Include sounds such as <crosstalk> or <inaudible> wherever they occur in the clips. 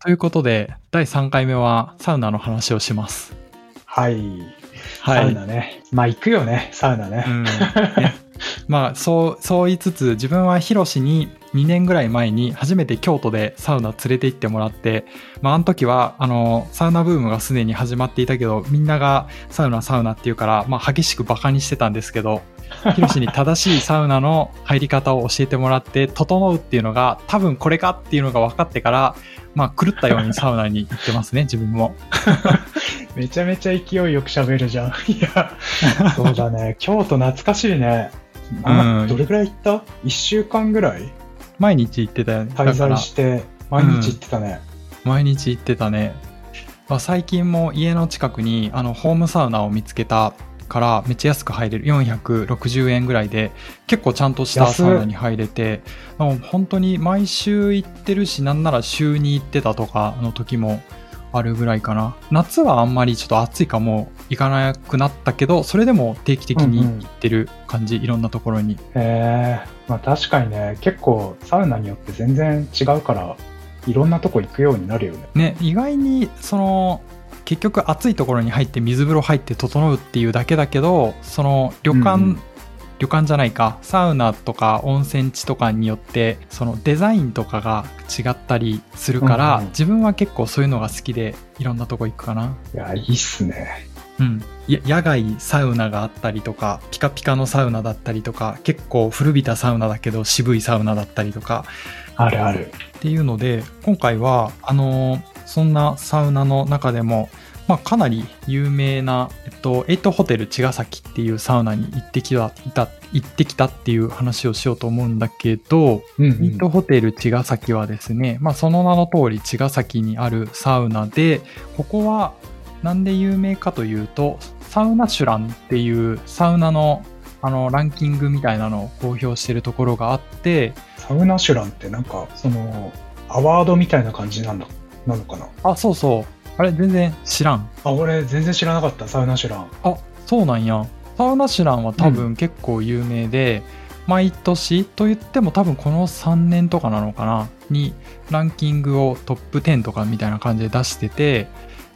ということで、第3回目はサウナの話をします。はい。はい。サウナね。まあ行くよね、サウナね。うん。<laughs> ねまあ、そう、そう言いつつ、自分はヒロシに2年ぐらい前に初めて京都でサウナ連れて行ってもらって、まあ、あの時は、あの、サウナブームがすでに始まっていたけど、みんながサウナ、サウナって言うから、まあ、激しくバカにしてたんですけど、<laughs> ヒロシに正しいサウナの入り方を教えてもらって、整うっていうのが、多分これかっていうのが分かってから、まあ、狂ったようにサウナに行ってますね、自分も。<laughs> めちゃめちゃ勢いよく喋るじゃん。いや、そうだね。<laughs> 京都懐かしいね。あうんどれぐらい行った ?1 週間ぐらい？毎日行ってたよね。滞在して、毎日行ってたね。毎日行ってたね、まあ、最近も家の近くにあのホームサウナを見つけたからめっちゃ安く入れる。460円ぐらいで結構ちゃんとしたサウナに入れてもう本当に毎週行ってるしなんなら週に行ってたとかの時もあるぐらいかな。夏はあんまりちょっと暑いかも行かなくなったけどそれでも定期的に行ってる感じ、いろんなところに。ええまあ確かにね、結構サウナによって全然違うから、いろんなとこ行くようになるよね。ね意外にその結局暑いところに入って水風呂入って整うっていうだけだけどその旅館、うんうん旅館じゃないかサウナとか温泉地とかによってそのデザインとかが違ったりするから、うんうん自分は結構そういうのが好きでいろんなとこ行くかな。いや、いいっすね。うん、や野外サウナがあったりとかピカピカのサウナだったりとか結構古びたサウナだけど渋いサウナだったりとかあるある。っていうので今回はあのそんなサウナの中でも、まあ、かなり有名な、えっと、エイトホテル茅ヶ崎っていうサウナに行ってきた行ってきたっていう話をしようと思うんだけど、うん、エイトホテル茅ヶ崎はですね、まあ、その名の通り茅ヶ崎にあるサウナでここはなんで有名かというとサウナシュランっていうサウナのあのランキングみたいなのを公表してるところがあってサウナシュランってなんか、その、アワードみたいな感じなんだ、なのかな？あそうそう。あれ全然知らん。あ、俺全然知らなかった、サウナシュラン。あそうなんや。サウナシュランは多分結構有名で、毎年と言っても多分この3年とかなのかな？にランキングをトップ10とかみたいな感じで出してて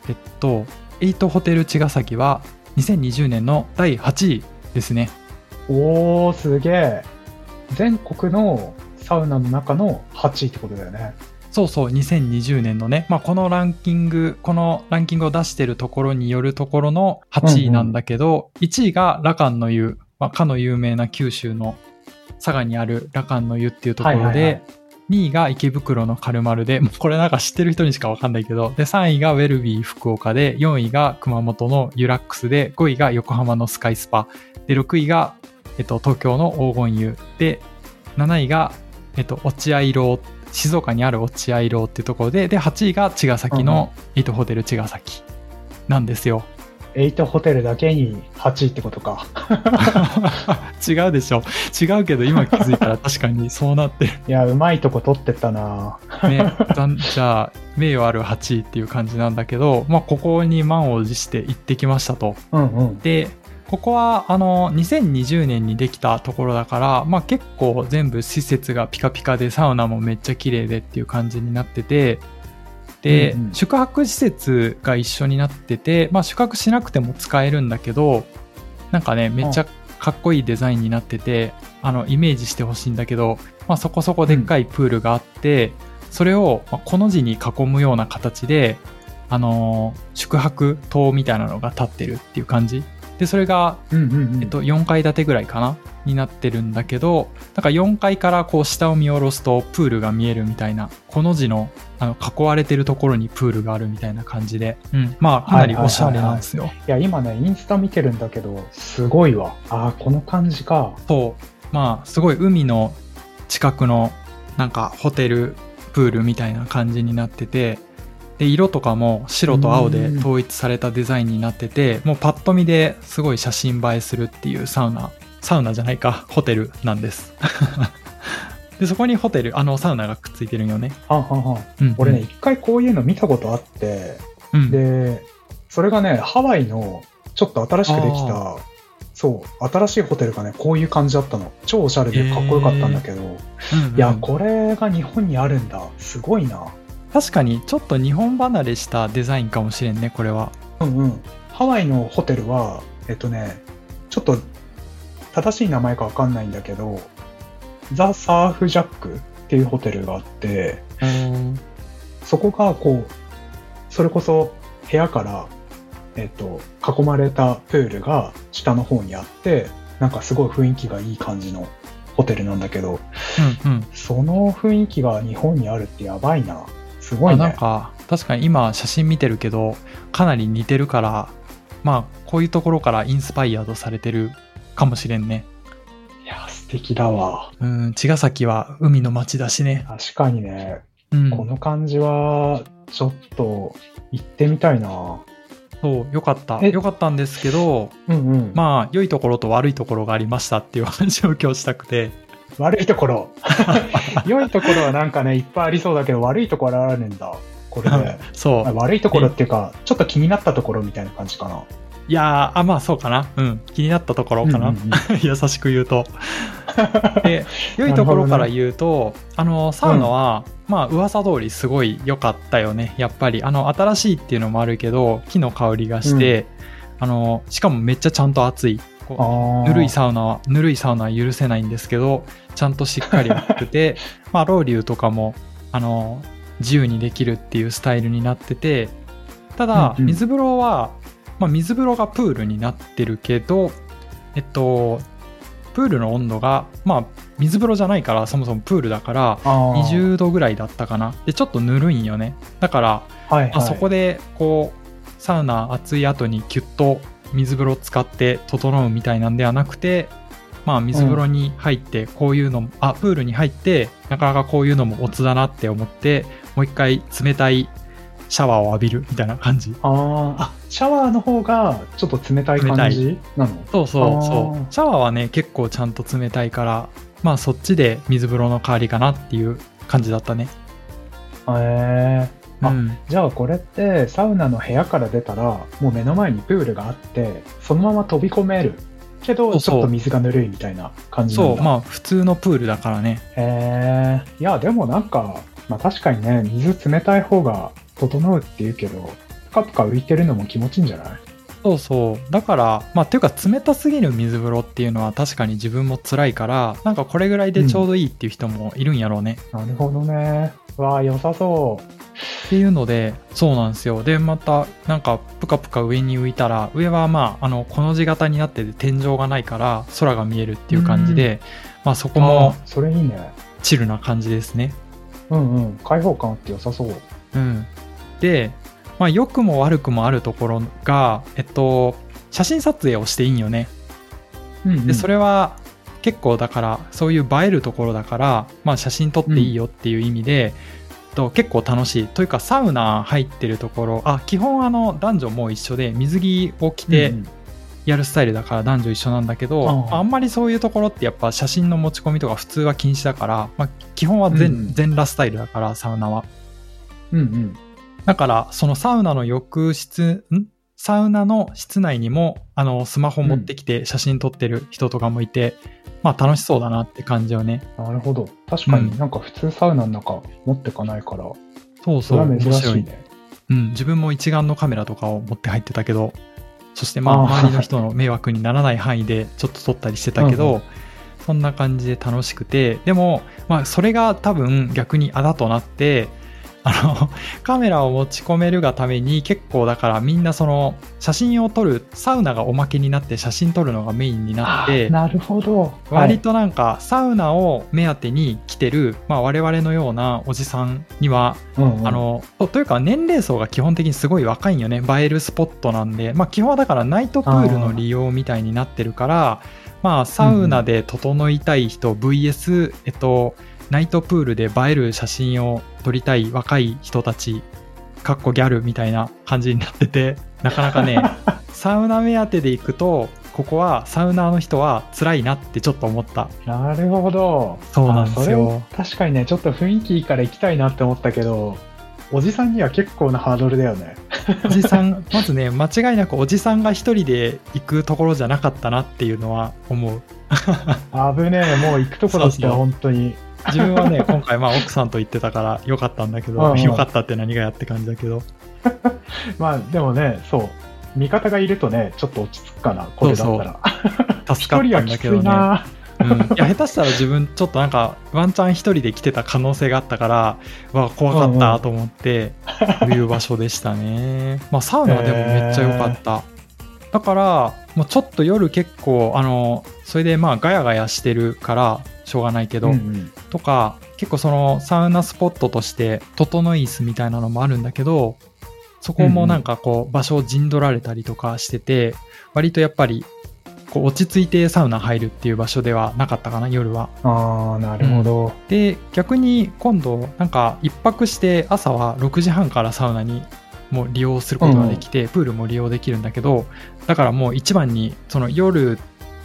えっとエイトホテル茅ヶ崎は2020年の第8位ですね。おー、すげえ。全国のサウナの中の8位ってことだよね。そうそう2020年のね、まあ、このランキングこのランキングを出してるところによるところの8位なんだけど、1位が羅漢の湯、まあ、かの有名な九州の佐賀にある羅漢の湯っていうところで、はいはいはい。2位が池袋のカルマルでもうこれなんか知ってる人にしかわかんないけどで3位がウェルビー福岡で4位が熊本のユラックスで5位が横浜のスカイスパ。で6位が、えっと、東京の黄金湯。で7位が、えっと、落合楼静岡にある落合楼っていうところでで8位が茅ヶ崎のエイトホテル茅ヶ崎なんですよ。エイトホテルだけに8位ってことか。<laughs> 違うでしょ違うけど今気づいたら確かにそうなってるいや、うまいとこ取ってったなねじゃあ名誉ある8位っていう感じなんだけど、まあ、ここに満を持して行ってきましたと。うんうん。でここはあの2020年にできたところだから、まあ、結構全部施設がピカピカでサウナもめっちゃ綺麗でっていう感じになっててで、うんうん。宿泊施設が一緒になってて、まあ、宿泊しなくても使えるんだけどなんかねめっちゃかっこいいデザインになっててあのイメージしてほしいんだけど、まあ、そこそこでっかいプールがあって、それをまあこの字に囲むような形で、あのー宿泊棟みたいなのが立ってるっていう感じでそれが。えっと、4階建てぐらいかな？になってるんだけどだから4階からこう下を見下ろすとプールが見えるみたいなこの字のあの囲われてるところにプールがあるみたいな感じで、うん、まあかなりおしゃれなんですよ。いや、今ね、インスタ見てるんだけど、すごいわ。ああ、この感じか。そうまあすごい海の近くのなんかホテルプールみたいな感じになっててで色とかも白と青で統一されたデザインになっててもうパッと見ですごい写真映えするっていうサウナサウナじゃないかホテルなんです <laughs> でそこにホテルあのサウナがくっついてるんよね、はんはんはん。うん俺ね、一回こういうの見たことあって、うん、で、それがね、ハワイのちょっと新しくできあた、そう、新しいホテルがね、こういう感じだったの。超おしゃれでかっこよかったんだけど、うんうんいや、これが日本にあるんだ。すごいな。確かにちょっと日本離れしたデザインかもしれんねこれはうんうん。ハワイのホテルは、えっとね、ちょっと正しい名前かわかんないんだけど、ザ・サーフジャックっていうホテルがあって、そこがこう、それこそ部屋から、えっと、囲まれたプールが下の方にあって、なんかすごい雰囲気がいい感じのホテルなんだけど、うんうんその雰囲気が日本にあるってやばいな。すごいあね。なんか確かに今写真見てるけどかなり似てるからまあこういうところからインスパイアードされてるかもしれんねいや、素敵だわ。うん茅ヶ崎は海の街だしね確かにね、うんこの感じは、ちょっと行ってみたいな。そうよかったえ？よかったんですけどうんうん。まあ良いところと悪いところがありましたっていう話を今日したくて悪いところ。<laughs> 良いところはなんかね、いっぱいありそうだけど、悪いところあるんだ。これで。<laughs> そう。あ悪いところっていうか、ちょっと気になったところみたいな感じかな。いやーあまあそうかな。うん。気になったところかな、うんうんうん。<laughs> 優しく言うと。で良いところから言うと、あのサウナは、まあ噂通りすごい良かったよね。やっぱり。あの新しいっていうのもあるけど木の香りがして、あのしかもめっちゃちゃんと暑い。こうぬるいサウナはぬるいサウナは許せないんですけどちゃんとしっかり熱くて <laughs> まあロウリュとかもあの自由にできるっていうスタイルになっててただ、水風呂は、まあ、水風呂がプールになってるけどえっとプールの温度がまあ水風呂じゃないからそもそもプールだからあー。20度ぐらいだったかな。でちょっとぬるいんよね。だからはいはい、まあ、そこでこうサウナ熱い後にキュッと水風呂使って整うみたいなんではなくてまあ水風呂に入ってこういうのも、あプールに入ってなかなかこういうのもオツだなって思ってもう一回冷たいシャワーを浴びるみたいな感じ。あーあ、シャワーの方がちょっと冷たい感じなの？そうそうそう。シャワーはね結構ちゃんと冷たいからまあそっちで水風呂の代わりかなっていう感じだったね。へえあうん。じゃあこれってサウナの部屋から出たらもう目の前にプールがあってそのまま飛び込めるけどちょっと水がぬるいみたいな感じそうまあ普通のプールだからね。へえいやでもなんかまあ確かにね水冷たい方が整うっていうけどプカプカ浮いてるのも気持ちいいんじゃない？そうそう。だからまあっていうか冷たすぎる水風呂っていうのは確かに自分も辛いからなんかこれぐらいでちょうどいいっていう人もいるんやろうね、なるほどね。わあ良さそう。っていうのでそうなんですよ。でまたなんかプカプカ上に浮いたら上はまああのこの字型になってて天井がないから空が見えるっていう感じで、まあそこもあそれいいね。チルな感じですね。うんうん。開放感あって良さそう。うん。でまあ良くも悪くもあるところがえっと写真撮影をしていいんよね。うんうん。でそれは結構だからそういう映えるところだから、まあ、写真撮っていいよっていう意味で、と結構楽しい。というかサウナ入ってるところあ基本あの男女も一緒で水着を着てうんうん。やるスタイルだから男女一緒なんだけど、あんまりそういうところってやっぱ写真の持ち込みとか普通は禁止だから、まあ、基本は全,、うんうん。全裸スタイルだからサウナは。うんうんだからそのサウナの浴室ん？サウナの室内にもあのスマホ持ってきて写真撮ってる人とかもいて、まあ楽しそうだなって感じよね。なるほど。確かうん。になんか普通サウナの中持ってかないからそうそれは珍しいね。うん、自分も一眼のカメラとかを持って入ってたけどそしてまあ周りの人の迷惑にならない範囲でちょっと撮ったりしてたけど、うん。うそんな感じで楽しくてでも、まあ、それが多分逆にあだとなってあのカメラを持ち込めるがために結構だからみんなその写真を撮るサウナがおまけになって写真撮るのがメインになってなるほど。割となんかサウナを目当てに来てる、まあ、我々のようなおじさんにはうんうん。あのとというか年齢層が基本的にすごい若いんよね。映えるスポットなんで、まあ、基本はだからナイトプールの利用みたいになってるからまあサウナで整いたい人 VS、えっと、ナイトプールで映える写真を撮りたい若い人たちかっこギャルみたいな感じになってて <laughs> なかなかね <laughs> サウナ目当てで行くとここはサウナーの人は辛いなってちょっと思った。なるほど。そうなんですよ。確かにねちょっと雰囲気いいから行きたいなって思ったけどおじさんには結構なハードルだよね。<laughs> おじさんまずね間違いなくおじさんが一人で行くところじゃなかったなっていうのは思う。危ねえもう行くとこだっ本当に自分はね、<laughs> 今回まあ奥さんと行ってたからよかったんだけど、うんうん。よかったって何がやって感じだけど、<laughs> まあでもね、そう。味方がいるとね、ちょっと落ち着くかな、これだったら。<laughs> 助かったんだけどね。うん、いや下手したら自分ちょっとなんかワンチャン一人で来てた可能性があったからわ怖かったと思ってこういう場所でしたね。まあサウナはでもめっちゃ良かった、だからもうちょっと夜結構あのそれでまあガヤガヤしてるからしょうがないけど、うんうんとか結構そのサウナスポットとして整い椅子みたいなのもあるんだけどそこもなんかこう場所を陣取られたりとかしてて割とやっぱりこう落ち着いてサウナ入るっていう場所ではなかったかな夜は。ああ、なるほど。で逆に今度なんか一泊して朝は6時半からサウナにも利用することができて、プールも利用できるんだけどだからもう一番にその夜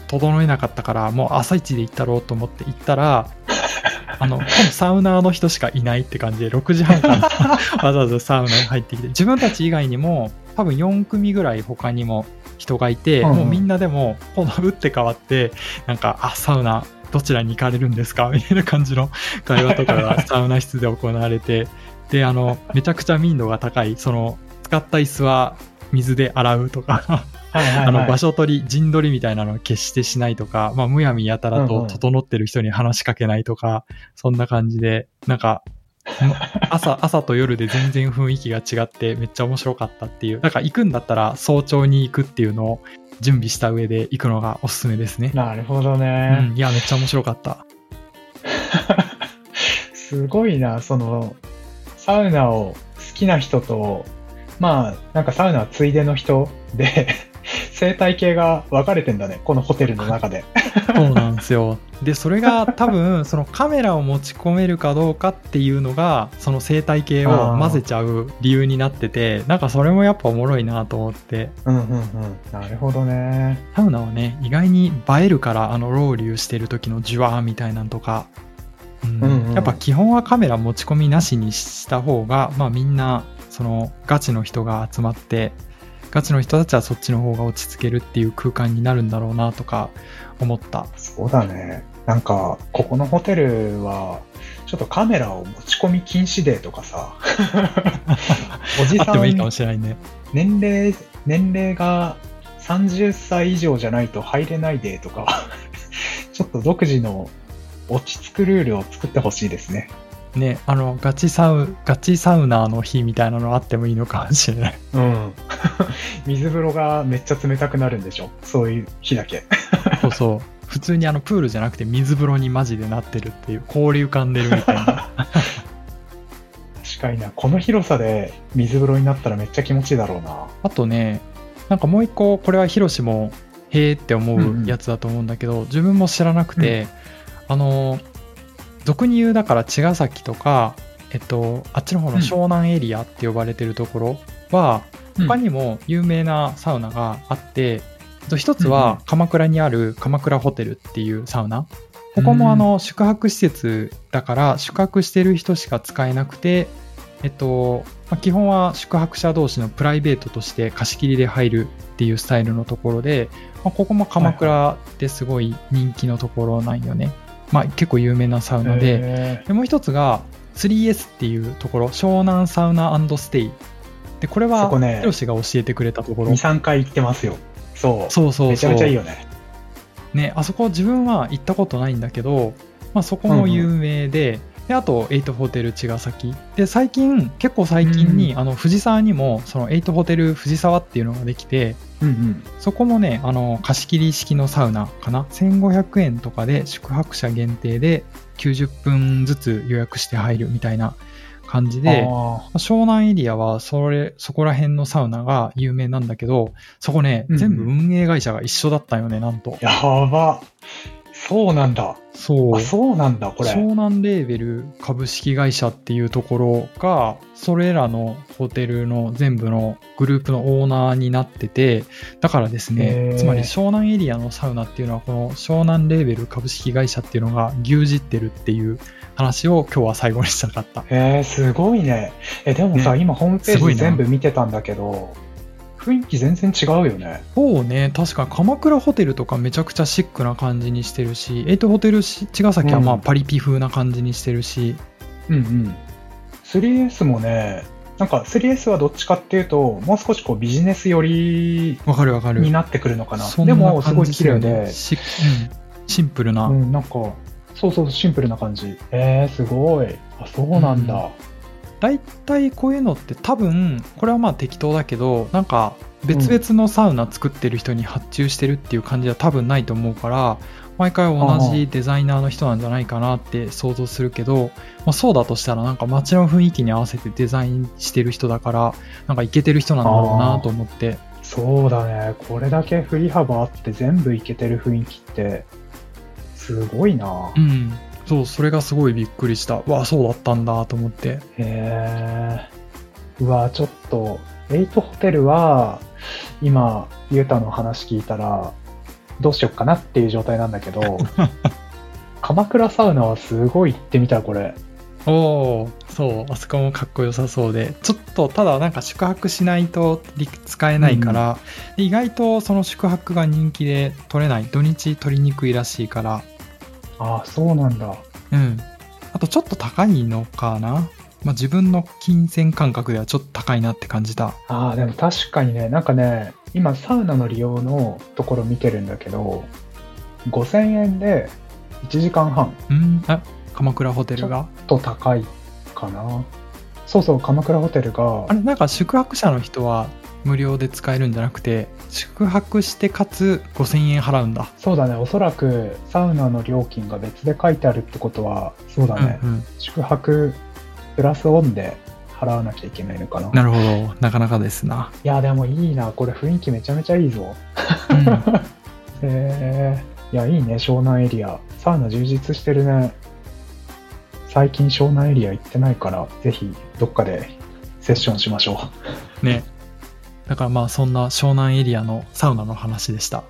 整えなかったからもう朝一で行ったろうと思って行ったら <laughs> あのサウナーの人しかいないって感じで6時半から <laughs> わざわざサウナに入ってきて自分たち以外にも多分4組ぐらい他にも人がいて、うんうん。もうみんなでも今度打って変わってなんかあサウナどちらに行かれるんですか？みたいな感じの会話とかが <laughs> サウナ室で行われてであのめちゃくちゃ民度が高いその使った椅子は水で洗うとかはいはい、はい。あの場所取り陣取りみたいなのを決してしないとか、まあ、むやみやたらとうんうん整ってる人に話しかけないとか、そんな感じでなんか朝 <laughs> 朝と夜で全然雰囲気が違ってめっちゃ面白かったっていうだから行くんだったら早朝に行くっていうのを準備した上で行くのがおすすめですね。なるほどうね。ん、いやめっちゃ面白かった。<laughs> すごいな、その、サウナを好きな人と、まあ、なんかサウナはついでの人で、生態系が分かれてんだね、このホテルの中で。そうなんですよ。で、それが多分、そのカメラを持ち込めるかどうかっていうのが、その生態系を混ぜちゃう理由になってて、なんかそれもやっぱおもろいなと思って、うんうんうん。なるほどね。サウナはね、意外に映えるから、あの、ロウリュしてる時のジュワーみたいなんとか、うんうんうんやっぱ基本はカメラ持ち込みなしにした方が、まあみんな、そのガチの人が集まって、ガチの人たちはそっちの方が落ち着けるっていう空間になるんだろうなとか思った。そうだね。なんか、ここのホテルは、ちょっとカメラを持ち込み禁止デーとかさ、<laughs> おじさあってもいいかもん、しれないね。年齢、年齢が30歳以上じゃないと入れないデーとか、ちょっと独自の落ち着くルールを作ってほしいですね。ね、あの、ガチサウ、ガチサウナーの日みたいなのあってもいいのかもしれない。うん。<laughs> 水風呂がめっちゃ冷たくなるんでしょ？そういう日だけ。そうそう。普通にあのプールじゃなくて水風呂にマジでなってるっていう、氷浮かんでるみたいな。確かにな。この広さで水風呂になったらめっちゃ気持ちいいだろうな。あとね、なんかもう一個、これはヒロシも、へーって思うやつだと思うんだけど、自分も知らなくて、あの、俗に言うだから茅ヶ崎とか、えっと、あっちの方の湘南エリアって呼ばれてるところは、他にも有名なサウナがあって、えっと一つうんうん。は鎌倉にある鎌倉ホテルっていうサウナ。ここもあの宿泊施設だから宿泊してる人しか使えなくて、えっと、まあ基本は宿泊者同士のプライベートとして貸し切りで入るっていうスタイルのところで、まあここも鎌倉ですごい人気のところなんよね。まあ結構有名なサウナで、へでもう一つが 3S っていうところ湘南サウナステイ。でこれはヒロシが教えてくれたとこー、ろ。2、3回行ってますよ。そう。そうそうめちゃめちゃいいよね。ねあそこ自分は行ったことないんだけど、まあ、そこも有名で,、であとエイトホテル茅ヶ崎。で最近結構最近に、あの藤沢にもそのエイトホテル藤沢っていうのができてうんうん。そこもねあの貸し切り式のサウナかな？1500円とかで宿泊者限定で90分ずつ予約して入るみたいな感じであ湘南エリアはそれそこら辺のサウナが有名なんだけどそこね、うんうん全部運営会社が一緒だったよねなんとーやば。そうなんだ。そうあ、そうなんだ、これ。湘南レーベル株式会社っていうところがそれらのホテルの全部のグループのオーナーになっててだからですへねーつまり湘南エリアのサウナっていうのはこの湘南レーベル株式会社っていうのが牛耳ってるっていう話を今日は最後にしたかったへえ、すごいね。え、でもさ、ね今ホームページ全部見てたんだけど、雰囲気全然違うよね。そうね、確か鎌倉ホテルとかめちゃくちゃシックな感じにしてるし、エイトホテルし茅ヶ崎はまあうんパリピ風な感じにしてるし、うんうん。3S もね、なんか 3S はどっちかっていうと、もう少しこうビジネス寄りわかるわかる。になってくるのかな。でも、すごい綺麗で、シ,、うん、シンプルな。うん、なんか、そうそう、シンプルな感じ。えー、すごい。あ、そうなんだ。大体こういうのって多分これはまあ適当だけどなんか別々のサウナ作ってる人に発注してるっていう感じは多分ないと思うから毎回同じデザイナーの人なんじゃないかなって想像するけど、まあ、そうだとしたらなんか街の雰囲気に合わせてデザインしてる人だからなんかイケてる人なんだろうなと思ってそうだね。これだけ振り幅あって全部いけてる雰囲気って、すごいな。うんそうそれがすごいびっくりした。わあそうだったんだと思って。へー。うわ、ちょっと、エイトホテルは、今、ゆうたの話聞いたら、どうしよっかなっていう状態なんだけど、<laughs> 鎌倉サウナはすごい行ってみたい、これ。おおそうあそこもかっこよさそうで。ちょっとただなんか宿泊しないとり使えないから、で意外とその宿泊が人気で取れない。土日取りにくいらしいからああ、そうなんだ。うん。あとちょっと高いのかな、まあ、自分の金銭感覚ではちょっと高いなって感じた。ああ、でも確かにね、なんかね、今サウナの利用のところ見てるんだけど、5000円で1時間半。うん？あ鎌倉ホテルが？と高いかな。そうそう、鎌倉ホテルが。あ、れなんか宿泊者の人は無料で使えるんじゃなくて宿泊してかつ5000円払うんだそうだね、おそらくサウナの料金が別で書いてあるってことは、そうだね、うんうん宿泊プラスオンで払わなきゃいけないのかな。なるほどなかなかですな、いや、でもいいな、これ雰囲気めちゃめちゃいいぞ。うん <laughs> へえいや、いいね、湘南エリア。サウナ充実してるね。最近湘南エリア行ってないから、ぜひどっかでセッションしましょう。ね。だからまあそんな湘南エリアのサウナの話でした。